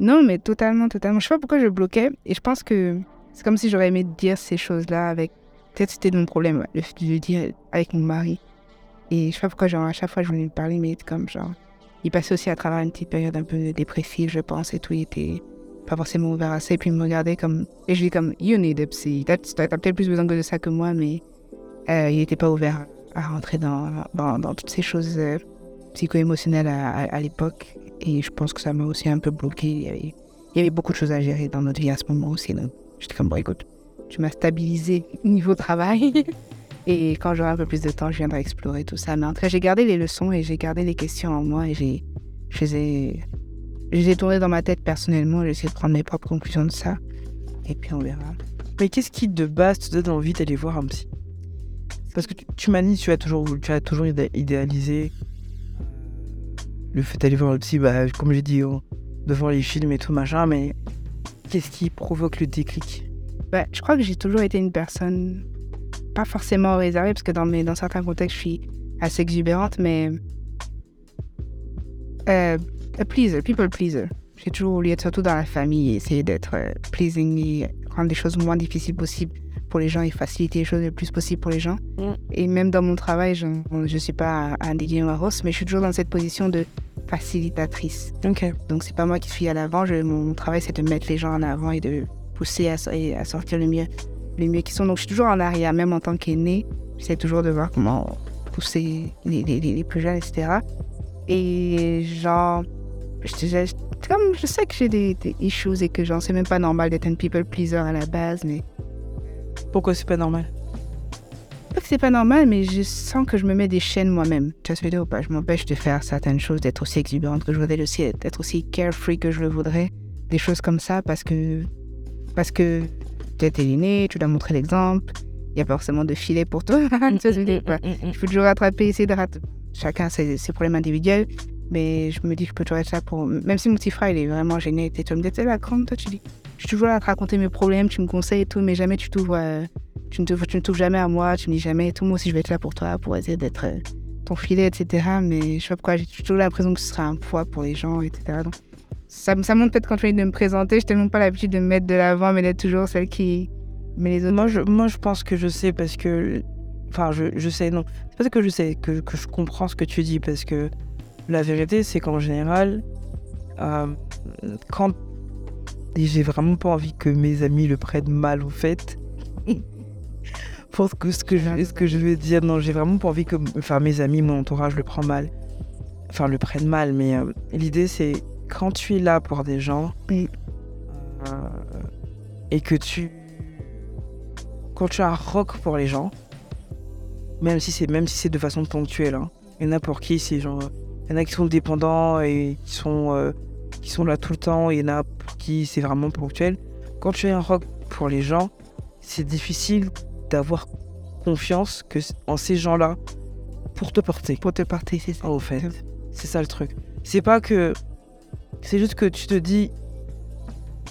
Non, mais totalement, totalement. Je sais pas pourquoi je bloquais. Et je pense que c'est comme si j'aurais aimé dire ces choses-là avec. Peut-être c'était mon problème, fait de le dire avec mon mari. Et je sais pas pourquoi, genre, à chaque fois, je voulais lui parler, mais comme genre. Il passait aussi à travers une petite période un peu dépressive, je pense, et tout. Il était pas forcément ouvert à ça. Et puis il me regardait comme. Et je lui dis comme, You need a psy. T'as peut-être plus besoin que de ça que moi, mais euh, il n'était pas ouvert à rentrer dans, dans, toutes ces choses euh, psycho-émotionnelles à, l'époque. Et je pense que ça m'a aussi un peu bloqué. Il y, avait, beaucoup de choses à gérer dans notre vie à ce moment aussi. J'étais comme, bon, écoute, tu m'as stabilisé niveau travail. et quand j'aurai un peu plus de temps, je viendrai explorer tout ça. Mais en tout cas, j'ai gardé les leçons et j'ai gardé les questions en moi et j'ai, je les ai, je les ai tournées dans ma tête personnellement. J'ai essayé de prendre mes propres conclusions de ça. Et puis on verra. Mais qu'est-ce qui de base te donne envie d'aller voir un psy? Parce que tu, tu m'as dit, tu as toujours, tu as toujours idéalisé le fait d'aller voir le psy, bah, comme j'ai dit, oh, devant les films et tout machin, mais qu'est-ce qui provoque le déclic? Bah, Je crois que j'ai toujours été une personne pas forcément réservée, parce que dans, certains contextes, je suis assez exubérante, mais euh, a pleaser, people pleaser. J'ai toujours voulu être surtout dans la famille, essayer d'être euh, pleasing et rendre les choses moins difficiles possible pour les gens et faciliter les choses le plus possible pour les gens. Mm. Et même dans mon travail, je ne suis pas un Didier Ross, mais je suis toujours dans cette position de facilitatrice. Ok. Donc, c'est pas moi qui suis à l'avant. Mon travail, c'est de mettre les gens en avant et de pousser à, à sortir le mieux, le mieux qu'ils sont. Donc, je suis toujours en arrière, même en tant qu'aîné. J'essaie toujours de voir comment pousser les, les, les plus jeunes, etc. Et genre, je, comme je sais que j'ai des, des, issues et que genre, c'est même pas normal d'être un people pleaser à la base, mais pourquoi c'est pas normal? Pas que c'est pas normal, mais je sens que je me mets des chaînes moi-même. Tu vois ou pas Je m'empêche de faire certaines choses, d'être aussi exubérante que je voudrais, d'être aussi carefree que je le voudrais. Des choses comme ça parce que. Parce que tu es l'aîné, tu dois montrer l'exemple. Il n'y a pas forcément de filet pour toi. Je peux toujours rattraper, essayer de rattraper. Chacun ses, ses problèmes individuels. Mais je me dis que je peux toujours être ça pour. Même si mon petit frère, il est vraiment gêné, tu me dis, t'es là, grande, toi, tu dis. Je suis toujours là à te raconter mes problèmes, tu me conseilles et tout, mais jamais tu t'ouvres. Euh, tu, ne tu touches jamais à moi, tu me dis jamais tout. Moi aussi, je vais être là pour toi, pour essayer d'être euh, ton filet, etc. Mais je sais pas pourquoi, j'ai toujours l'impression que ce sera un poids pour les gens, etc. Donc, ça, ça montre peut-être quand tu viens de me présenter, je n'ai tellement pas l'habitude de me mettre de l'avant, mais d'être toujours celle qui. Mais les autres. Moi, je, moi, je pense que je sais parce que. Enfin, je, je sais, non. C'est parce que je sais, que, que je comprends ce que tu dis, parce que la vérité, c'est qu'en général, euh, quand j'ai vraiment pas envie que mes amis le prennent mal au fait, pour que ce que je, ce que je veux dire, non, j'ai vraiment pas envie que enfin, mes amis, mon entourage le prennent mal. Enfin, le prennent mal, mais euh, l'idée, c'est quand tu es là pour des gens euh, et que tu. Quand tu as un rock pour les gens, même si c'est même si c'est de façon ponctuelle, hein, il y en a pour qui c'est genre il y en a qui sont dépendants et qui sont, euh, qui sont là tout le temps. Il y en a pour qui c'est vraiment ponctuel. Quand tu es un rock pour les gens, c'est difficile d'avoir confiance que en ces gens-là pour te porter. Pour te porter, c'est ça. au fait, c'est ça le truc. C'est pas que. C'est juste que tu te dis.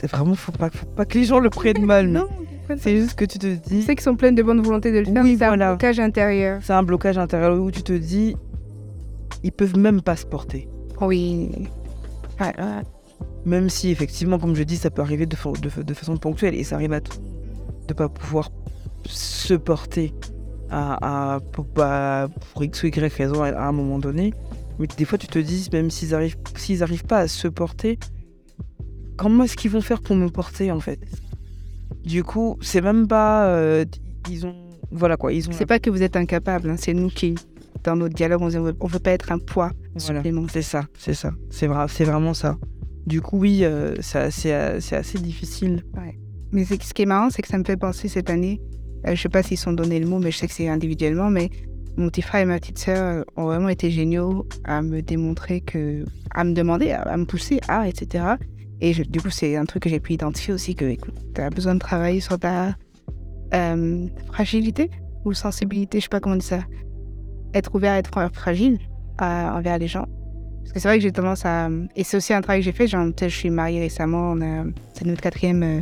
Vraiment, faut pas, faut pas que les gens le prennent mal. non. C'est juste que tu te dis. C'est qu'ils sont pleins de bonne volonté de le faire. Oui, c'est un blocage intérieur. C'est un blocage intérieur où tu te dis ils peuvent même pas se porter. Oui. Même si, effectivement, comme je dis, ça peut arriver de, de, façon ponctuelle et ça arrive à tout. De pas pouvoir se porter à, pour, pour, X ou Y raison à, un moment donné. Mais des fois, tu te dis, même s'ils arrivent, s'ils arrivent pas à se porter, comment est-ce qu'ils vont faire pour me porter, en fait? Du coup, c'est même pas. Euh, ils ont. Voilà quoi, ils ont. C'est pas que vous êtes incapable, hein, c'est nous qui dans notre dialogue, on ne veut pas être un poids voilà, C'est ça, c'est ça. C'est vrai, vraiment ça. Du coup, oui, euh, c'est assez, difficile. Mais ce qui est marrant, c'est que ça me fait penser cette année, euh, je ne sais pas s'ils sont donné le mot, mais je sais que c'est individuellement, mais mon petit frère et ma petite sœur ont vraiment été géniaux à me démontrer que, à me demander, à, me pousser à, etc. Et du coup, c'est un truc que j'ai pu identifier aussi, que tu as besoin de travailler sur ta euh, fragilité ou sensibilité, je sais pas comment dire ça être ouvert être fragile envers les gens. Parce que c'est vrai que j'ai tendance à. Et c'est aussi un travail que j'ai fait. Genre, je suis mariée récemment. C'est notre quatrième euh,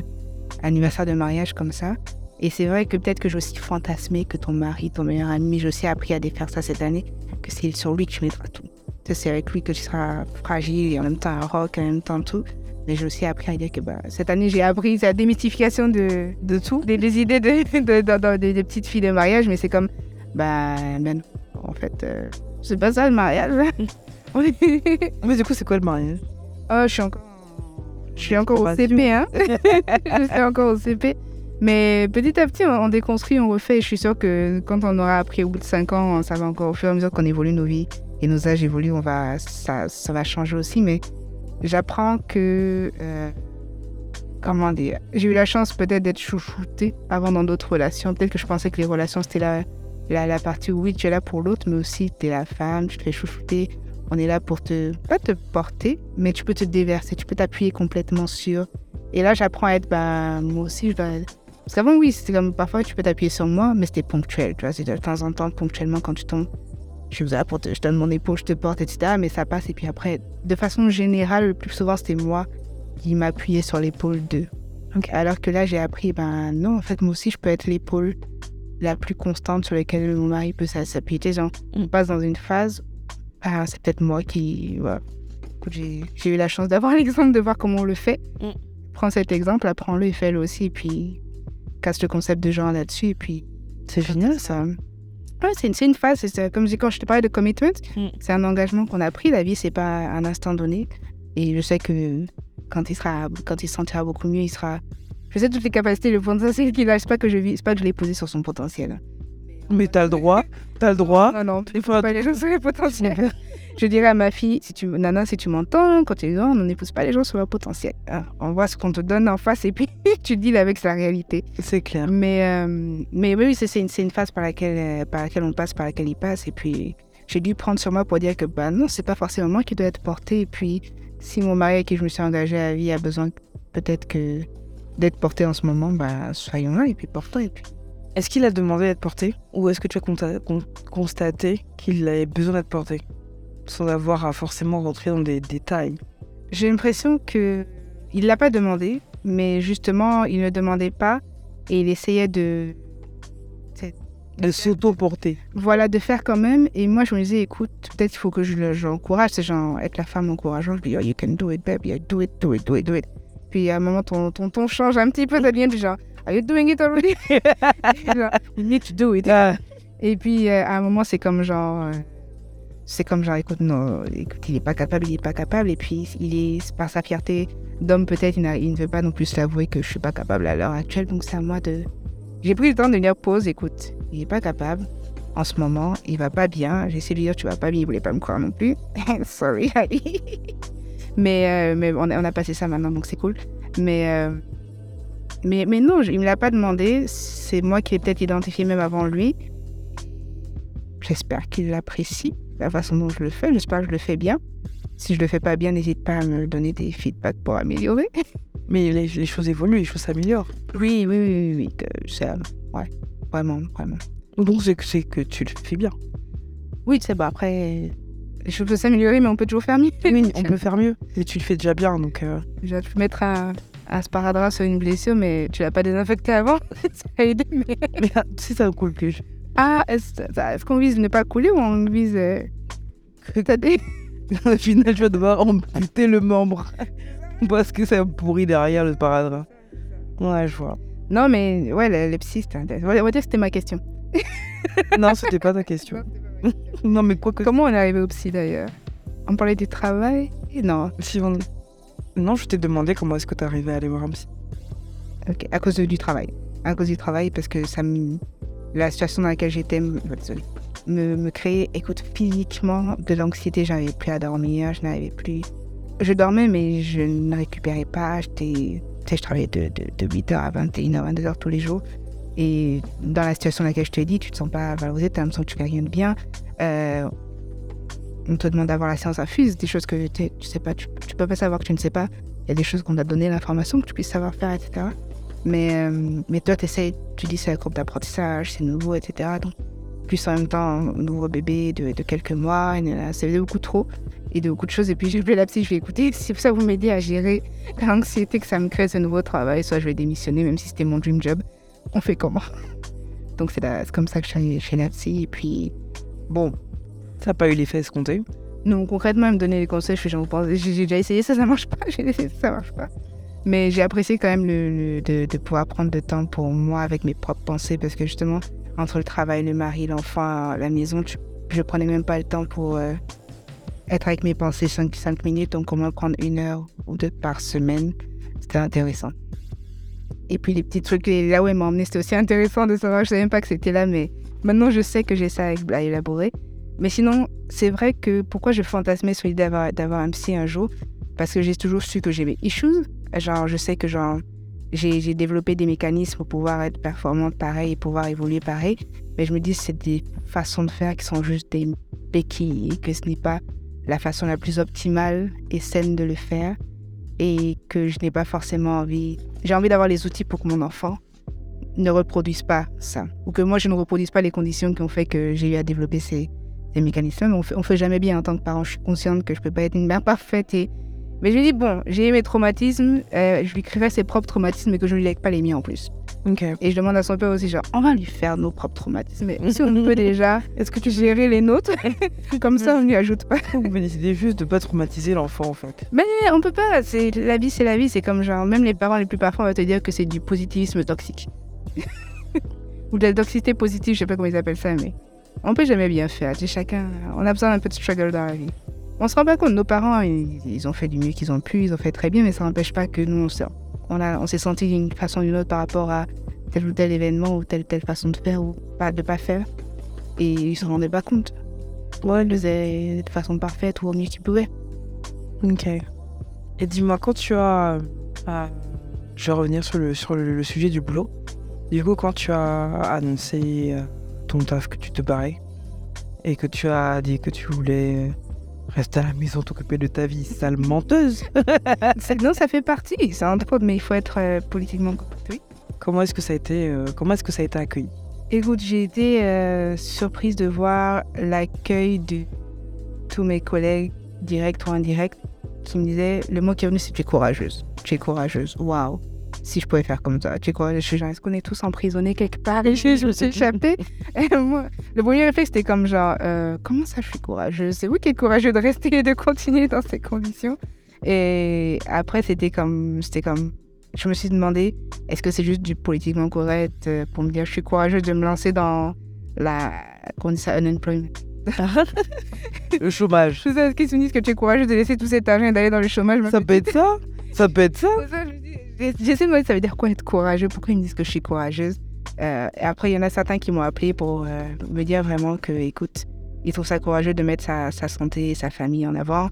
anniversaire de mariage comme ça. Et c'est vrai que peut-être que j'ai aussi fantasmé que ton mari, ton meilleur ami, j'ai aussi appris à défaire ça cette année, que c'est sur lui que tu mettras tout. C'est avec lui que tu seras fragile et en même temps un rock, en même temps tout. Mais j'ai aussi appris à dire que bah, cette année, j'ai appris la démystification de, De tout des, idées de, de- petites filles de mariage, mais c'est comme, bah, ben, en fait, euh, c'est pas ça le mariage. Mais du coup, c'est quoi le mariage? Oh, je suis encore, je suis encore au. CP, hein. je suis encore au CP. Mais petit à petit, on, on déconstruit, on refait. Et je suis sûre que quand on aura appris au bout de 5 ans, ça va encore au fur et à mesure qu'on évolue nos vies et nos âges évoluent, on va, ça, ça va changer aussi. Mais j'apprends que, euh, comment dire, j'ai eu la chance peut-être d'être chouchoutée avant dans d'autres relations. Peut-être que je pensais que les relations, c'était la, la, la partie où oui, tu es là pour l'autre, mais aussi tu es la femme, tu te fais chouchouter. On est là pour te, pas te porter, mais tu peux te déverser, tu peux t'appuyer complètement sur. Et là, j'apprends à être, bah, moi aussi, je dois. Parce qu'avant, oui, c'était comme parfois tu peux t'appuyer sur moi, mais c'était ponctuel, tu vois. C'est de temps en temps, ponctuellement, quand tu tombes, je suis là pour te, je donne mon épaule, je te porte, etc. Mais ça passe, et puis après, de façon générale, le plus souvent, c'était moi qui m'appuyais sur l'épaule d'eux. Ok. Alors que là, j'ai appris, ben non, en fait, moi aussi, je peux être l'épaule la plus constante sur laquelle mon mari peut s'a- s'appuyer. On passe dans une phase, ah, c'est peut-être moi qui. Voilà. J'ai eu la chance d'avoir l'exemple de voir comment on le fait. Mm. Prends cet exemple, apprends-le et fais-le aussi, et puis casse le concept de genre là-dessus, et puis. C'est génial ça. Ouais, c'est une, phase, comme je dis quand je te parlais de commitment, Mm. c'est un engagement qu'on a pris. La vie, c'est pas un instant donné. Et je sais que quand il sera, quand il se sentira beaucoup mieux, il sera. Je sais toutes les capacités, le potentiel qu'il a. C'est pas que je vis, c'est pas que je l'ai posé sur son potentiel. Mais t'as le droit, t'as le droit. Non, non, Il faut pas les gens sur les potentiels. je dirais à ma fille, si tu, Nana, si tu m'entends, quand tu es grand, on n'épouse pas les gens sur leur potentiel. hein. On voit ce qu'on te donne en face et puis tu deals avec sa réalité. C'est clair. Mais, euh, mais oui, c'est une, phase par laquelle, euh, par laquelle on passe, par laquelle il passe. Et puis, j'ai dû prendre sur moi pour dire que bah, non, c'est pas forcément moi qui dois être porté. Et puis, si mon mari avec qui je me suis engagée à vie a besoin peut-être que d'être porté en ce moment, bah, soyons là et puis portons. Et puis... Est-ce qu'il a demandé d'être porté Ou est-ce que tu as con- constaté qu'il avait besoin d'être porté Sans avoir à forcément rentrer dans des détails? J'ai l'impression que il l'a pas demandé, mais justement, il ne demandait pas et il essayait de De s'auto-porter. voilà de faire quand même. Et moi, je me disais, écoute, peut-être il faut que je l'encourage. C'est genre être la femme encourageante. Je lui dis, oh, you can do it, babe. Yeah, do it, do it, do it, do it. Puis à un moment, ton, ton ton change un petit peu. Ça devient du genre, are you doing it already? Genre, you need to do it. Ah, Et puis euh, à un moment, c'est comme genre. euh, c'est comme genre, écoute, non, écoute, il est pas capable, il est pas capable. Et puis, il est par sa fierté d'homme, peut-être, il, il ne veut pas non plus l'avouer que je suis pas capable à l'heure actuelle. Donc, c'est à moi de. J'ai pris le temps de dire pause, écoute, il est pas capable. En ce moment, il va pas bien. J'ai essayé de lui dire, tu vas pas bien, il voulait pas me croire non plus. Sorry, Ali. mais euh, mais on, a, on a passé ça maintenant, donc c'est cool. Mais, euh, mais, mais non, il me l'a pas demandé. C'est moi qui l'ai peut-être identifié même avant lui. J'espère qu'il l'apprécie, la façon dont je le fais. J'espère que je le fais bien. Si je le fais pas bien, n'hésite pas à me donner des feedbacks pour améliorer. mais les, les choses évoluent, les choses s'améliorent. Oui, oui, oui, oui, oui, euh, ouais, vraiment, vraiment. Donc c'est que, tu le fais bien. Oui, tu sais, bah après, les choses peuvent s'améliorer, mais on peut toujours faire mieux. Oui, on peut faire mieux. Mais tu le fais déjà bien, donc... euh, J'ai pu mettre un, un sparadrap sur une blessure, mais tu l'as pas désinfecté avant. ça a aidé, mais... Mais ah, si ça coule plus. Ah, est-ce, qu'on vise ne pas couler ou on vise... Euh... t'as des- Au final, je vais devoir amputer le membre. Parce que ça pourrit derrière le sparadrap. Ouais, je vois. Non, mais ouais, le, le psy, c'était intéressant. On va dire que c'était ma question. Non, c'était pas ta question. non, mais quoi que... Comment on est arrivé au psy d'ailleurs? On parlait du travail? Et Non, Si on- Non, je t'ai demandé comment est-ce que t'es arrivé à aller voir un psy. ok, à cause de- du travail. À cause du travail, parce que ça me... La situation dans laquelle j'étais me, me, me créait, écoute, physiquement de l'anxiété. J'arrivais plus à dormir, je n'arrivais plus... Je dormais, mais je ne récupérais pas. J'étais... Tu sais, je travaillais de, de, de 8h à 21h, 22h tous les jours. Et dans la situation dans laquelle je te dis, tu te sens pas valorisé, tu as l'impression que tu fais rien de bien. Euh, on te demande d'avoir la séance infuse, des choses que tu sais pas, tu, tu peux pas savoir que tu ne sais pas. Il y a des choses qu'on t'a donné l'information que tu puisses savoir faire, etc. Mais, euh, mais toi, tu tu dis c'est un groupe d'apprentissage, c'est nouveau, etc. Donc, plus en même temps, un nouveau bébé de, quelques mois, c'est beaucoup trop et de beaucoup de choses. Et puis j'ai appelé la psy, je vais écouter, si ça vous m'aider à gérer l'anxiété que ça me crée ce nouveau travail, soit je vais démissionner, même si c'était mon dream job. On fait comment? Donc c'est comme ça que je suis allée chez la psy. Et puis, bon, Ça n'a pas eu l'effet escompté? Non, concrètement, elle me donnait des conseils. Je fais, genre, j'ai déjà essayé ça, ça marche pas. J'ai essayé ça, ça marche pas. Mais j'ai apprécié quand même le, le- de, de pouvoir prendre le temps pour moi avec mes propres pensées parce que justement, entre le travail, le mari, l'enfant, la maison, tu- je prenais même pas le temps pour euh, être avec mes pensées 5, minutes. Donc, comment prendre une heure ou deux par semaine, c'était intéressant. Et puis, les petits trucs, là où elle m'a emmené, c'était aussi intéressant de savoir. Je savais même pas que c'était là, mais maintenant, je sais que j'ai ça à élaborer. Mais sinon, c'est vrai que pourquoi je fantasmais sur l'idée d'avoir, un psy un jour? Parce que j'ai toujours su que j'ai mes issues. Genre, je sais que j'ai développé des mécanismes pour pouvoir être performante pareil et pouvoir évoluer pareil. Mais je me dis que c'est des façons de faire qui sont juste des béquilles et que ce n'est pas la façon la plus optimale et saine de le faire. Et que je n'ai pas forcément envie. J'ai envie d'avoir les outils pour que mon enfant ne reproduise pas ça. Ou que moi, je ne reproduise pas les conditions qui ont fait que j'ai eu à développer ces, mécanismes. On fait, fait jamais bien en tant que parent. Je suis consciente que je peux pas être une mère parfaite. Mais je lui dis, bon, j'ai eu mes traumatismes, euh, je lui créerai ses propres traumatismes et que je ne lui lègue pas les miens en plus. Et je demande à son père aussi, genre, on va lui faire nos propres traumatismes. Mais si on peut déjà, est-ce que tu gérer les nôtres Comme ça, on ne lui ajoute pas. Vous décidez juste de pas traumatiser l'enfant en fait? Mais on peut pas. C'est la vie, c'est la vie. C'est comme genre même les parents les plus parfois vont te dire que c'est du positivisme toxique ou de la toxicité positive. Je sais pas comment ils appellent ça, mais on peut jamais bien faire. Chacun, on a besoin d'un peu de struggle dans la vie. On se rend pas compte. Nos parents, ils, ils ont fait du mieux qu'ils ont pu. Ils ont fait très bien, mais ça n'empêche pas que nous, on a, on s'est senti d'une façon ou d'une autre par rapport à tel ou tel événement ou telle telle façon de faire ou pas de pas faire. Et ils se rendaient pas compte. Ouais, ils faisaient de façon parfaite ou au mieux qu'ils pouvaient. Ok. Et dis-moi, quand tu as. euh, je vais revenir sur le, sur le sujet du boulot. Du coup, quand tu as annoncé euh, ton taf que tu te barrais et que tu as dit que tu voulais rester à la maison, t'occuper de ta vie, sale menteuse, Non, ça fait partie. C'est un drôle, mais il faut être euh, politiquement correct. Oui. comment est-ce que ça a été, euh, comment est-ce que ça a été accueilli? Écoute, j'ai été euh, surprise de voir l'accueil de tous mes collègues, directs ou indirects, qui me disaient le mot qui est venu, c'est tu es courageuse. Tu es courageuse. Waouh. Si je pouvais faire comme ça, tu es courageuse. Je suis genre, est-ce qu'on est tous emprisonnés quelque part? Et je, je me suis échappée Et moi, Le premier réflexe, c'était comme genre, euh, comment ça, je suis courageuse? C'est vous qui êtes courageux de rester et de continuer dans ces conditions. Et après, c'était comme, c'était comme, je me suis demandé, est-ce que c'est juste du politiquement correct euh, pour me dire je suis courageuse de me lancer dans la comment on dit ça, unemployment? Le chômage. Sais est-ce qu'ils se disent que tu es courageuse de laisser tout cet argent et d'aller dans le chômage Ça peut être ça. Ça peut être ça. C'est ça, J'essaie de me dire ça veut dire quoi être courageux? Pourquoi ils me disent que je suis courageuse? Euh, Et après, il y en a certains qui m'ont appelé pour euh, me dire vraiment que, écoute, ils trouvent ça courageux de mettre sa, sa santé et sa famille en avant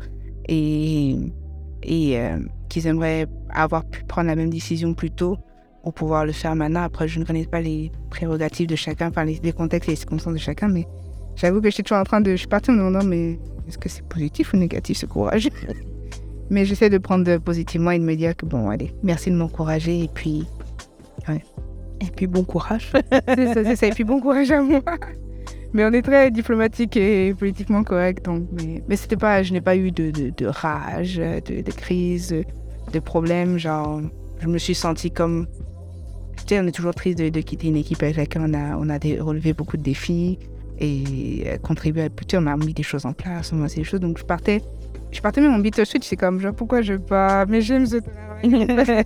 et, euh, qu'ils aimeraient avoir pu prendre la même décision plus tôt pour pouvoir le faire maintenant. Après, je ne connais pas les prérogatives de chacun, enfin les, les contextes et les circonstances de chacun, mais j'avoue que j'étais toujours en train de. Je suis partie en me demandant, mais est-ce que c'est positif ou négatif ce courage? Mais j'essaie de prendre positivement et de me dire que bon, allez, merci de m'encourager et puis. Et puis bon courage. C'est ça, c'est ça. Et puis bon courage à moi. Mais on est très diplomatique et politiquement correct. Donc, mais c'était pas, je n'ai pas eu de, de, rage, de, crise, de problème. Genre, je me suis sentie comme. Tu sais, on est toujours triste de, quitter une équipe avec laquelle on a, on a relevé beaucoup de défis et euh, contribué à plus. On a mis des choses en place, on a fait des choses. Donc, je partais. Je partais même en bittersweet, c'est comme, genre, pourquoi je pars? Mais j'aime ce travail.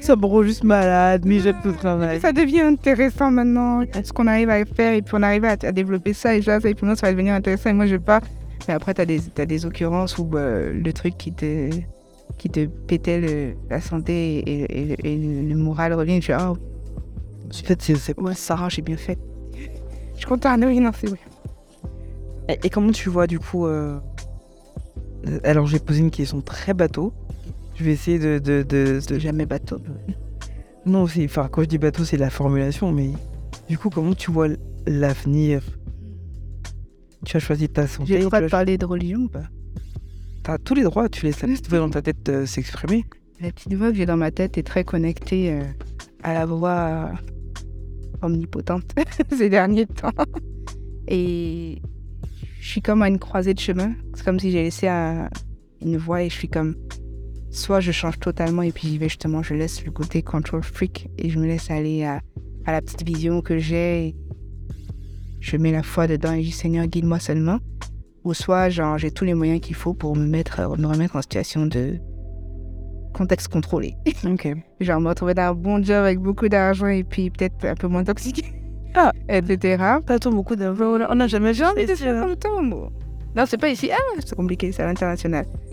ça me rend juste malade, mais j'aime tout le travail. Ça devient intéressant maintenant, ce qu'on arrive à faire, et puis on arrive à, à développer ça, et ça, ça, et puis moi, ça va devenir intéressant, et moi, je veux pas. Mais après, tu as des, t'as des occurrences où euh, le truc qui te, qui te pétait le- la santé et, et- et le, le moral revient, et tu ah, En fait, c'est- ouais, Sarah, j'ai bien fait. Je suis contente, oui, non, c'est vrai. Et, et comment tu vois du coup euh, Alors j'ai posé une question très bateau. Je vais essayer de. de, de- de- Jamais bateau. Non, c'est- enfin quand je dis bateau c'est la formulation, mais du coup comment tu vois l'avenir? Tu as choisi ta santé. J'ai le droit de parler de religion ou pas? T'as tous les droits, tu laisses la petite voix dans ta tête euh, s'exprimer. La petite voix que j'ai dans ma tête est très connectée euh, à la voix euh, omnipotente ces derniers temps. Et je suis comme à une croisée de chemin. C'est comme si j'ai laissé un- une voie et je suis comme. Soit je change totalement et puis j'y vais justement, je laisse le côté control freak et je me laisse aller à, à la petite vision que j'ai. et Je mets la foi dedans et je dis Seigneur, guide-moi seulement. ou soit genre j'ai tous les moyens qu'il faut pour me mettre, me remettre en situation de contexte contrôlé. Ok. genre me retrouver dans un bon job avec beaucoup d'argent et puis peut-être un peu moins toxique, Ah, etc. t'attends beaucoup d'argent. On n'a jamais J'ai envie de fait faire ça. comme toi, moi. Non, c'est pas ici. Ah, c'est compliqué, c'est à l'international.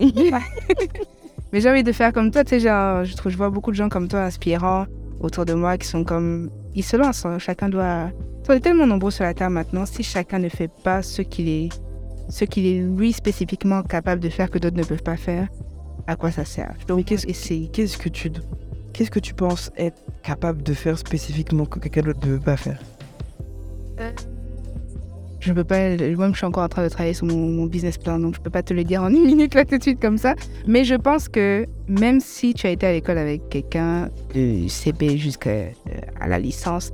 Mais j'ai envie de faire comme toi, tu sais, je trouve, je vois beaucoup de gens comme toi inspirants autour de moi qui sont comme, ils se lancent. hein. Chacun doit. On est tellement nombreux sur la terre maintenant. Si chacun ne fait pas ce qu'il est, ce qu'il est lui spécifiquement capable de faire que d'autres ne peuvent pas faire, à quoi ça sert? Donc, qu'est-ce que tu qu'est-ce que tu penses être capable de faire spécifiquement que quelqu'un d'autre ne veut pas faire? Je peux pas. Moi, je suis encore en train de travailler sur mon, business plan, donc je peux pas te le dire en une minute là tout de suite comme ça. Mais je pense que même si tu as été à l'école avec quelqu'un du CB jusqu'à euh, la licence,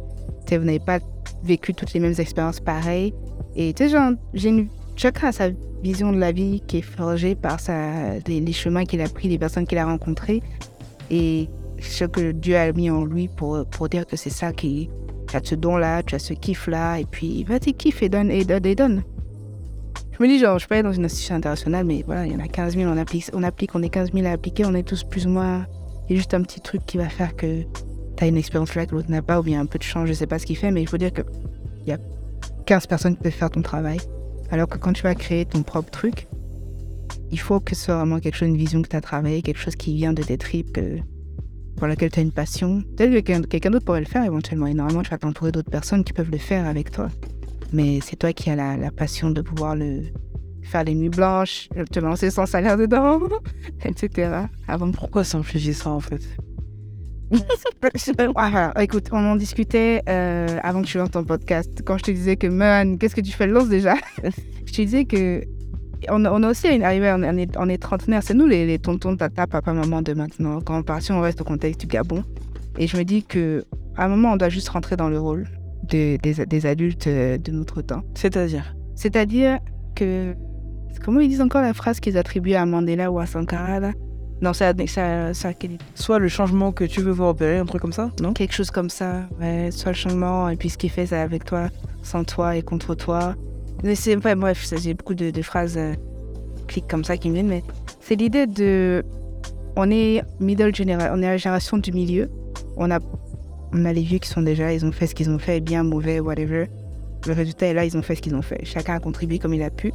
vous n'avez pas vécu toutes les mêmes expériences pareilles. Et tu sais, genre, j'ai une- chacun a sa vision de la vie qui est forgée par les chemins qu'il a pris, les personnes qu'il a rencontrées et ce que Dieu a mis en lui pour, pour dire que c'est ça qui, tu as ce don-là, tu as ce kiff-là, et puis vas-y, kiffe et donne, et donne, et donne. Je me dis, genre, je suis pas dans une institution internationale, mais voilà, il y en a 15 000, on applique, on applique, on est 15 000 à appliquer, on est tous plus ou moins. Il y a juste un petit truc qui va faire que tu as une expérience là que l'autre n'a pas, ou bien un peu de chance, je sais pas ce qu'il fait, mais il faut dire que il y a 15 personnes qui peuvent faire ton travail. Alors que quand tu vas créer ton propre truc, il faut que ce soit vraiment quelque chose, une vision que tu as travaillé, quelque chose qui vient de tes tripes, que, pour laquelle tu as une passion. Peut-être que quelqu'un d'autre pourrait le faire éventuellement. Et normalement, tu vas t'entourer d'autres personnes qui peuvent le faire avec toi. Mais c'est toi qui as la, la passion de pouvoir le faire les nuits blanches, te lancer sans salaire dedans, etc. Avant de Pourquoi simplifier ça en fait? Ah, ah, écoute, on en discutait euh, avant que tu lances ton podcast. Quand je te disais que, man, qu'est-ce que tu fais? Le lance déjà Je te disais que on, on a aussi une arrivée, on est, on est trentenaire. C'est nous les, les tontons, tata, papa, maman de maintenant. Quand on part, si on reste au contexte du Gabon. Et je me dis que à un moment, on doit juste rentrer dans le rôle de- des, des adultes euh, de notre temps. C'est-à-dire? C'est-à-dire que. Comment ils disent encore la phrase qu'ils attribuent à Mandela ou à Sankara là? Non, c'est à quel- soit le changement que tu veux voir opérer, un truc comme ça, non? Quelque chose comme ça. Ouais, soit le changement, et puis ce qu'il fait, c'est avec toi, sans toi et contre toi. C'est, enfin, bref, j'ai beaucoup de, phrases euh, clics comme ça qui me viennent, mais c'est l'idée de. On est middle général, on est la génération du milieu. On a, on a les vieux qui sont déjà, ils ont fait ce qu'ils ont fait, bien, mauvais, whatever. Le résultat est là, ils ont fait ce qu'ils ont fait. Chacun a contribué comme il a pu.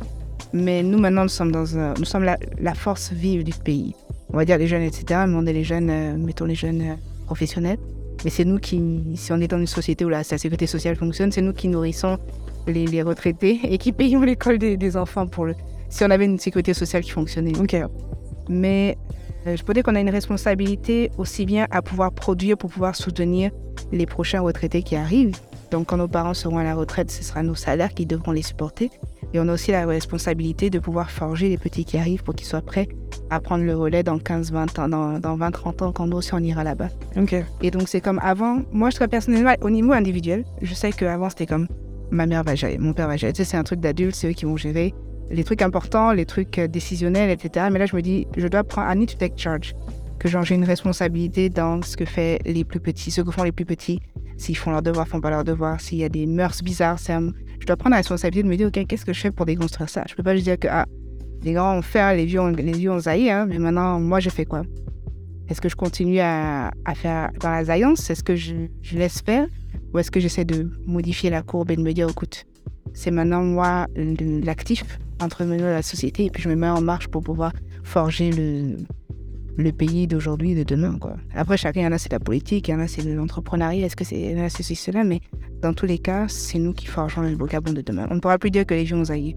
Mais nous, maintenant, nous sommes, dans nous sommes la, force vive du pays. On va dire les jeunes, etc. Mais on est les jeunes, euh, mettons les jeunes euh, professionnels. Mais c'est nous qui, si on est dans une société où la sécurité sociale fonctionne, c'est nous qui nourrissons les, les retraités et qui payons l'école des, des enfants pour le. Si on avait une sécurité sociale qui fonctionnait. Ok. Mais euh, je peux dire qu'on a une responsabilité aussi bien à pouvoir produire pour pouvoir soutenir les prochains retraités qui arrivent. Donc quand nos parents seront à la retraite, ce sera nos salaires qui devront les supporter. Et on a aussi la responsabilité de pouvoir forger les petits qui arrivent pour qu'ils soient prêts à prendre le relais dans 15-20 ans, dans, dans 20-30 ans, quand nous aussi on ira là-bas. Ok. Et donc, c'est comme avant. Moi, je serais personnellement, au niveau individuel, je sais qu'avant, c'était comme ma mère va gérer, mon père va gérer. Tu sais, c'est un truc d'adulte, c'est eux qui vont gérer les trucs importants, les trucs euh, décisionnels, etc. Mais là, je me dis, je dois prendre, I need to take charge. Que genre, j'ai une responsabilité dans ce que fait les plus petits, ce que font les plus petits. S'ils font leurs devoirs, font pas leurs devoirs, s'il y a des mœurs bizarres, un- je dois prendre la responsabilité de me dire, OK, qu'est-ce que je fais pour déconstruire ça? Je peux pas juste dire que, ah, les grands ont fait, les vieux ont, les vieux ont zaï, hein, mais maintenant, moi, je fais quoi? Est-ce que je continue à, faire dans la zaïance Est-ce que je laisse faire? Ou est-ce que j'essaie de modifier la courbe et de me dire, écoute, c'est maintenant moi l'actif entre nous et la société, et puis je me mets en marche pour pouvoir forger le, le pays d'aujourd'hui et de demain. Quoi. Après, chacun, il y en a, c'est la politique, il y en a, c'est l'entrepreneuriat, est-ce que c'est ceci, cela, mais dans tous les cas, c'est nous qui forgeons le vocabon de demain. On ne pourra plus dire que les vieux ont zaï.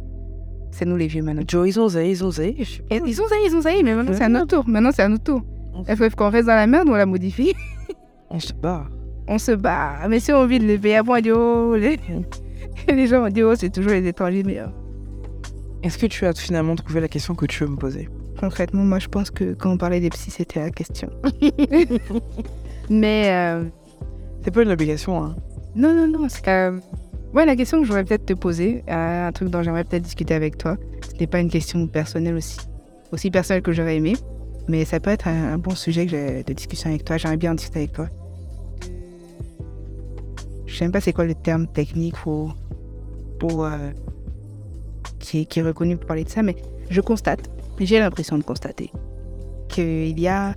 C'est nous les vieux maintenant. Joe, ils ont zaï, ils ont je- Et ils ont zaï, ils ont zaï, mais maintenant c'est à notre tour. Maintenant c'est à notre tour. Faut qu'on reste dans la merde ou on la modifie? On se barre. On se bat. Mais si on vit de les pays, après on dit oh, les... les gens vont dire oh, c'est toujours les étrangers meilleurs. Est-ce que tu as finalement trouvé la question que tu veux me poser? Concrètement, moi je pense que quand on parlait des psys, c'était la question. mais euh, C'est pas une obligation, hein. non, non, non. c'est que- Ouais, la question que je voudrais peut-être te poser, euh, un truc dont j'aimerais peut-être discuter avec toi, c'était pas une question personnelle aussi, aussi personnelle que j'aurais aimé, mais ça peut être un, un bon sujet que de discussion avec toi. J'aimerais bien en discuter avec toi. Je sais même pas c'est quoi le terme technique pour, pour euh, qui est, qui est reconnu pour parler de ça, mais je constate, j'ai l'impression de constater, qu'il y a.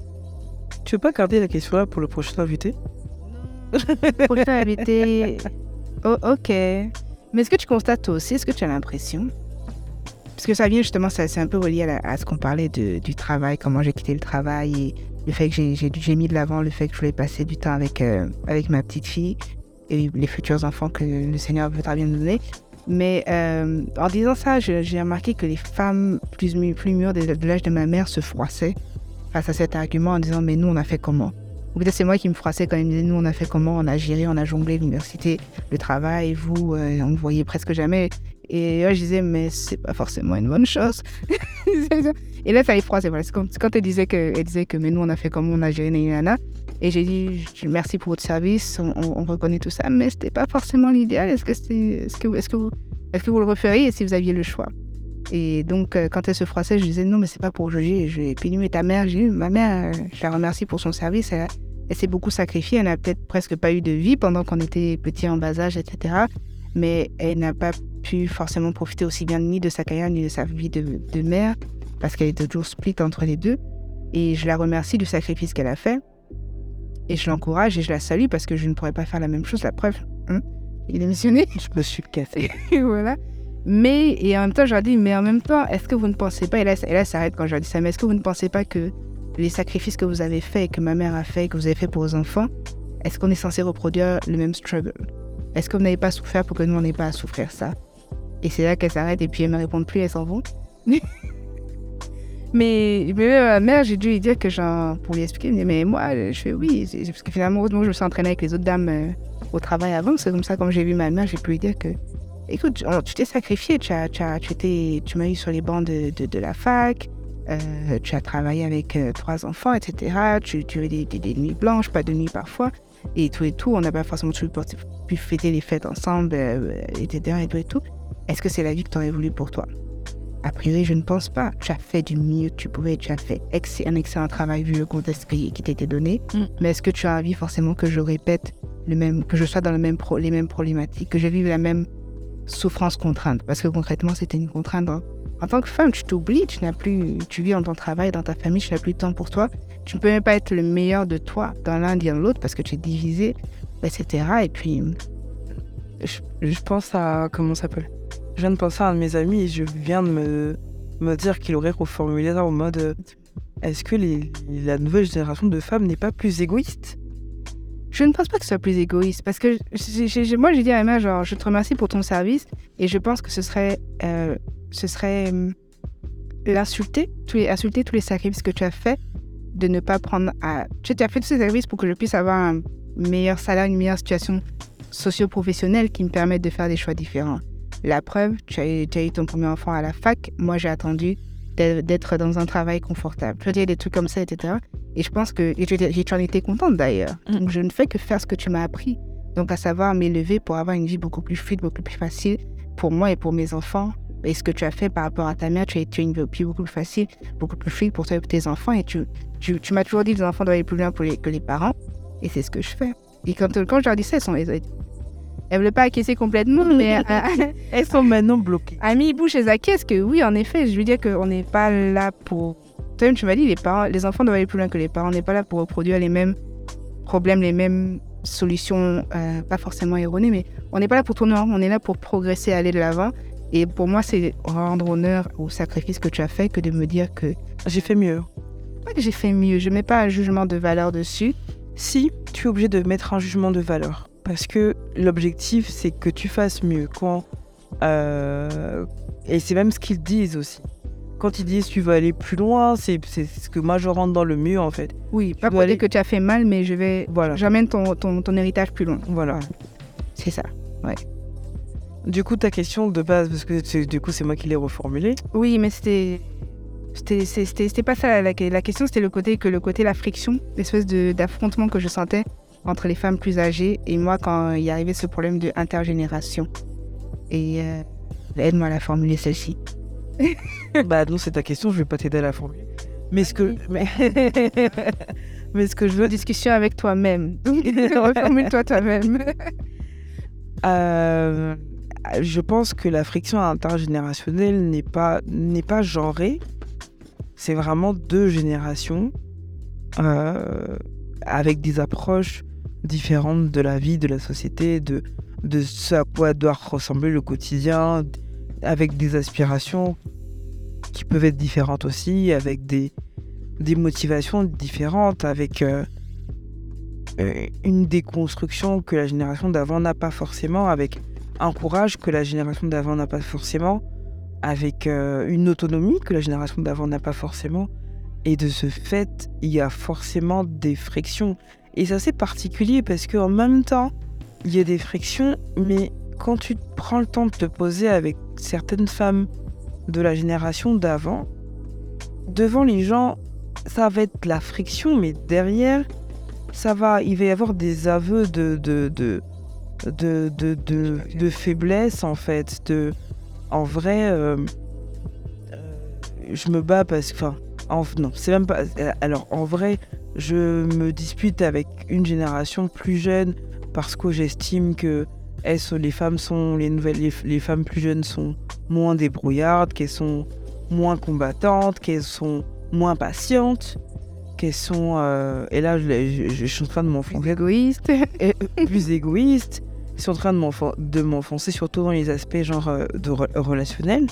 Tu veux pas garder la question là pour le prochain invité? Prochain invité. Oh, ok. Mais est-ce que tu constates toi aussi Est-ce que tu as l'impression? Parce que ça vient justement, c'est un peu relié à, à ce qu'on parlait de, du travail, comment j'ai quitté le travail et le fait que j'ai mis de l'avant le fait que je voulais passer du temps avec, euh, avec ma petite fille et les futurs enfants que le Seigneur veut bien nous donner. Mais euh, en disant ça, j'ai remarqué que les femmes plus, mûres de, l'âge de ma mère se froissaient face à cet argument en disant Mais nous, on a fait comment? Ou peut-être c'est moi qui me froissais quand ils me disaient Nous, on a fait comment? On a géré, on a jonglé l'université, le travail, vous, euh, on ne voyait presque jamais. Et là, je disais Mais c'est pas forcément une bonne chose. et là, ça les froissait. Voilà. C'est quand elle disait, disait que Mais nous, on a fait comment On a géré Nana. Et j'ai dit Merci pour votre service, on, on reconnaît tout ça, mais c'était pas forcément l'idéal. Est-ce que, vous, le referiez si vous aviez le choix? Et donc, euh, quand elle se froissait, je disais non, mais c'est pas pour juger. Je... Lui, mais ta mère, j'ai ma mère, euh, je la remercie pour son service. Elle, s'est beaucoup sacrifiée. Elle n'a peut-être presque pas eu de vie pendant qu'on était petit en bas âge, etc. Mais elle n'a pas pu forcément profiter aussi bien ni de sa carrière ni de sa vie de, de mère parce qu'elle était toujours split entre les deux. Et je la remercie du sacrifice qu'elle a fait. Et je l'encourage et je la salue parce que je ne pourrais pas faire la même chose. La preuve, hein il est missionné. Je me suis cassée. voilà. Mais, et en même temps, je leur dis, mais en même temps, est-ce que vous ne pensez pas, et là, et là ça arrête quand je leur dis ça, mais est-ce que vous ne pensez pas que les sacrifices que vous avez faits, que ma mère a fait, que vous avez fait pour vos enfants, est-ce qu'on est censé reproduire le même struggle? Est-ce que vous n'avez pas souffert pour que nous, on n'ait pas à souffrir ça? Et c'est là qu'elle s'arrête et puis elle me répond plus, elle s'en vont. mais, mais ma mère, j'ai dû lui dire que, genre, pour lui expliquer, mais moi, je fais oui, parce que finalement, moi, je me suis entraînée avec les autres dames euh, au travail avant, c'est comme ça, comme j'ai vu ma mère, j'ai pu lui dire que écoute, tu t'es sacrifié, tu, as, tu, as, tu, étais, tu m'as eu sur les bancs de, la fac, euh, tu as travaillé avec euh, trois enfants, etc. Tu, tu as des, des, nuits blanches, pas de nuit parfois, et tout et tout. On n'a pas forcément pu fêter les fêtes ensemble, etc. Et tout et tout. Est-ce que c'est la vie que tu aurais voulu pour toi? A priori, je ne pense pas. Tu as fait du mieux que tu pouvais, tu as fait un excellent travail vu le contexte qui, qui t'était donné. Mm. Mais est-ce que tu as envie forcément que je répète le même, que je sois dans le même les mêmes problématiques, que je vive la même souffrance contrainte? Parce que concrètement, c'était une contrainte. Hein. En tant que femme, tu t'oublies, tu n'as plus, tu vis dans ton travail, dans ta famille, tu n'as plus de temps pour toi. Tu ne peux même pas être le meilleur de toi dans l'un et dans l'autre parce que tu es divisé, etc. Et puis. Je, pense à. Comment ça s'appelle? Je viens de penser à un de mes amis et je viens de me, me dire qu'il aurait reformulé ça en mode euh, est-ce que la nouvelle génération de femmes n'est pas plus égoïste? Je ne pense pas que ce soit plus égoïste parce que moi j'ai dit à Emma genre je te remercie pour ton service et je pense que ce serait euh, ce serait l'insulter tous les insulter tous les sacrifices que tu as fait de ne pas prendre à tu as fait tous ces sacrifices pour que je puisse avoir un meilleur salaire une meilleure situation socio-professionnelle qui me permette de faire des choix différents. La preuve, tu as, tu as eu ton premier enfant à la fac, moi j'ai attendu d'être dans un travail confortable. Je veux dire, des trucs comme ça, etc. Et je pense que j'en étais contente d'ailleurs. Mm. Donc, je ne fais que faire ce que tu m'as appris. Donc, à savoir m'élever pour avoir une vie beaucoup plus fluide, beaucoup plus facile pour moi et pour mes enfants. Et ce que tu as fait par rapport à ta mère, tu as, tu une vie beaucoup plus facile, beaucoup plus fluide pour toi et pour tes enfants. Et tu, tu, m'as toujours dit que les enfants doivent aller plus loin pour que les parents. Et c'est ce que je fais. Et quand, quand je leur dis ça, elles sont, elles ne voulaient pas acquiescer complètement, mais euh, elles sont maintenant bloquées. Ami Bouche et acquiescent que oui, en effet, je veux dire qu'on n'est pas là pour. Toi-même, tu m'as dit, les, parents, les enfants doivent aller plus loin que les parents. On n'est pas là pour reproduire les mêmes problèmes, les mêmes solutions, euh, pas forcément erronées, mais on n'est pas là pour tourner en rond. On est là pour progresser, aller de l'avant. Et pour moi, c'est rendre honneur au sacrifice que tu as fait que de me dire que j'ai fait mieux. Pas que j'ai fait mieux. Je ne mets pas un jugement de valeur dessus. Si, tu es obligé de mettre un jugement de valeur. Parce que l'objectif, c'est que tu fasses mieux. Quand, euh, et c'est même ce qu'ils disent aussi. Quand ils disent tu veux aller plus loin, c'est ce que moi je rentre dans le mieux en fait. Oui, pas pour dire que tu as fait mal, mais je vais. Voilà. J'amène ton, ton, ton, héritage plus loin. Voilà. C'est ça. Ouais. Du coup, ta question de base, parce que du coup, c'est moi qui l'ai reformulée. Oui, mais c'était. C'était pas ça la, la question, c'était le côté que le côté la friction, l'espèce d'affrontement que je sentais entre les femmes plus âgées et moi quand il y arrivait ce problème de intergénération. Et euh, aide-moi à la formuler celle-ci. bah non, c'est ta question, je vais pas t'aider à la formuler. Mais ce que, mais... mais ce que je veux, discussion avec toi-même. Reformule-toi toi-même. Euh, je pense que la friction intergénérationnelle n'est pas, n'est pas genrée. C'est vraiment deux générations euh, avec des approches différentes de la vie, de la société, de, de ce à quoi doit ressembler le quotidien, avec des aspirations qui peuvent être différentes aussi, avec des, des motivations différentes, avec euh, euh, une déconstruction que la génération d'avant n'a pas forcément, avec un courage que la génération d'avant n'a pas forcément, avec euh, une autonomie que la génération d'avant n'a pas forcément. Et de ce fait, il y a forcément des frictions. Et c'est assez particulier parce qu'en même temps, il y a des frictions, mais quand tu prends le temps de te poser avec certaines femmes de la génération d'avant, devant les gens, ça va être la friction, mais derrière, ça va, il va y avoir des aveux de, de, de, de, de, de, faiblesse, en fait. De, en vrai, euh, euh, je me bats parce que. Enfin, non, c'est même pas. Alors, en vrai, je me dispute avec une génération plus jeune parce que j'estime que les femmes sont les nouvelles les, femmes plus jeunes sont moins débrouillardes, qu'elles sont moins combattantes, qu'elles sont moins patientes, qu'elles sont euh, et là je, suis en train de m'enfoncer plus égoïste, plus égoïste. Je suis en train de m'enfoncer surtout dans les aspects genre euh, de relationnels.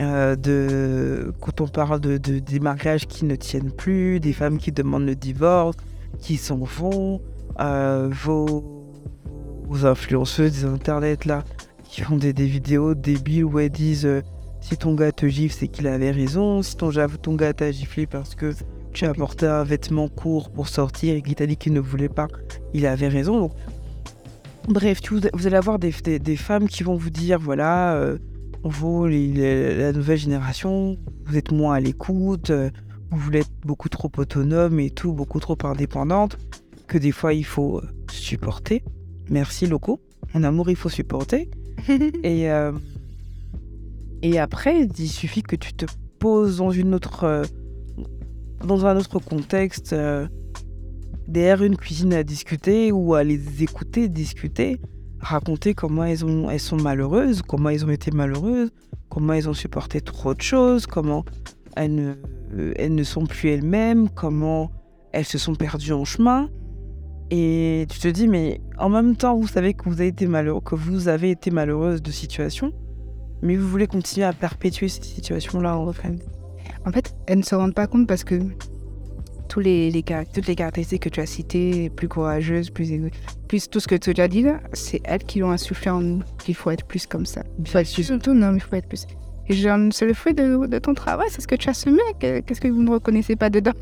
Euh, de, quand on parle de, des mariages qui ne tiennent plus, des femmes qui demandent le divorce, qui s'en vont, vos aux influenceuses des internet là qui font des, vidéos débiles où elles disent euh, si ton gars te gifle, c'est qu'il avait raison. Si ton, ton gars t'a giflé parce que tu as porté un vêtement court pour sortir et qu'il t'a dit qu'il ne voulait pas, il avait raison. bref, vous, allez avoir des, des, femmes qui vont vous dire voilà, euh, vous, la nouvelle génération, vous êtes moins à l'écoute, euh, vous voulez être beaucoup trop autonome et tout, beaucoup trop indépendante, que des fois il faut supporter. Merci locaux. En amour, il faut supporter. et, euh, et après, il suffit que tu te poses dans une autre, euh, dans un autre contexte, euh, derrière une cuisine à discuter ou à les écouter discuter, raconter comment elles, ont, sont malheureuses, comment elles ont été malheureuses, comment elles ont supporté trop de choses, comment elles ne, elles ne sont plus elles-mêmes, comment elles se sont perdues en chemin. Et tu te dis, mais en même temps, vous savez que vous avez été, malheureux, que vous avez été malheureuse de situation, mais vous voulez continuer à perpétuer cette situation-là en fait. En fait, elles ne se rendent pas compte parce que tous les, les toutes les caractéristiques que tu as citées, plus courageuse, plus plus tout ce que tu as dit là, c'est elles qui l'ont insufflé en nous, qu'il faut être plus comme ça. Il faut être plus. Surtout, non, mais il faut être plus. Et c'est le fruit de, de, ton travail, c'est ce que tu as semé. Qu'est-ce que vous ne reconnaissez pas dedans?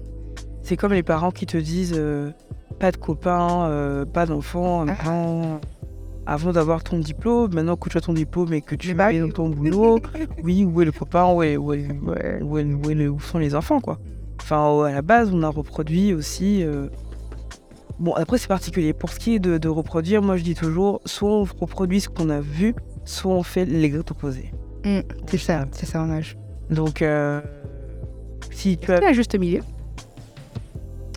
C'est comme les parents qui te disent. Euh, pas de copains, euh, pas d'enfants ah. avant, d'avoir ton diplôme. Maintenant que tu as ton diplôme et que tu es dans ton boulot, oui, où est le copain, où, est, où, où, sont les enfants, quoi. Enfin, à la base, on a reproduit aussi. Euh, bon, après, c'est particulier. Pour ce qui est de, reproduire, moi, je dis toujours soit on reproduit ce qu'on a vu, soit on fait l'exact opposé. Mmh, c'est ça, c'est ça, en âge. Donc, euh, si tu as. C'est juste milieu.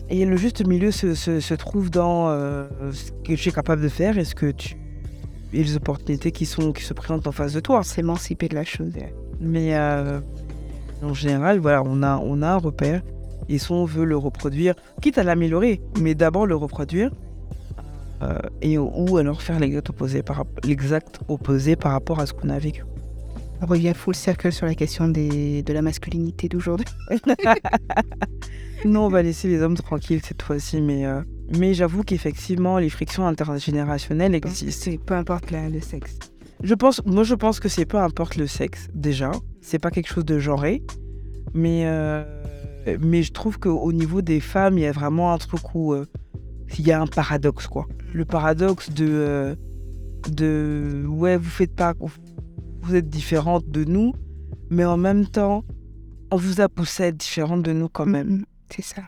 Et le juste milieu se, se, trouve dans euh, ce que tu es capable de faire et ce que tu et les opportunités qui sont qui se présentent en face de toi. S'émanciper de la chose. Mais en général, voilà, on a on a un repère et si on veut le reproduire, quitte à l'améliorer, mais d'abord le reproduire euh, et ou alors faire l'exact opposé par l'exact opposé par rapport à ce qu'on a vécu. On revient full circle sur la question des, de la masculinité d'aujourd'hui. non, on va laisser les hommes tranquilles cette fois-ci, mais, euh, mais j'avoue qu'effectivement, les frictions intergénérationnelles existent. Peu importe le sexe. Je pense, moi, je pense que c'est peu importe le sexe, déjà. C'est pas quelque chose de genré. Mais, euh, mais je trouve qu'au niveau des femmes, il y a vraiment un truc où euh, il y a un paradoxe, quoi. Le paradoxe de, de ouais, vous faites pas, vous êtes différente de nous, mais en même temps, on vous a poussé à être différente de nous quand même. C'est ça.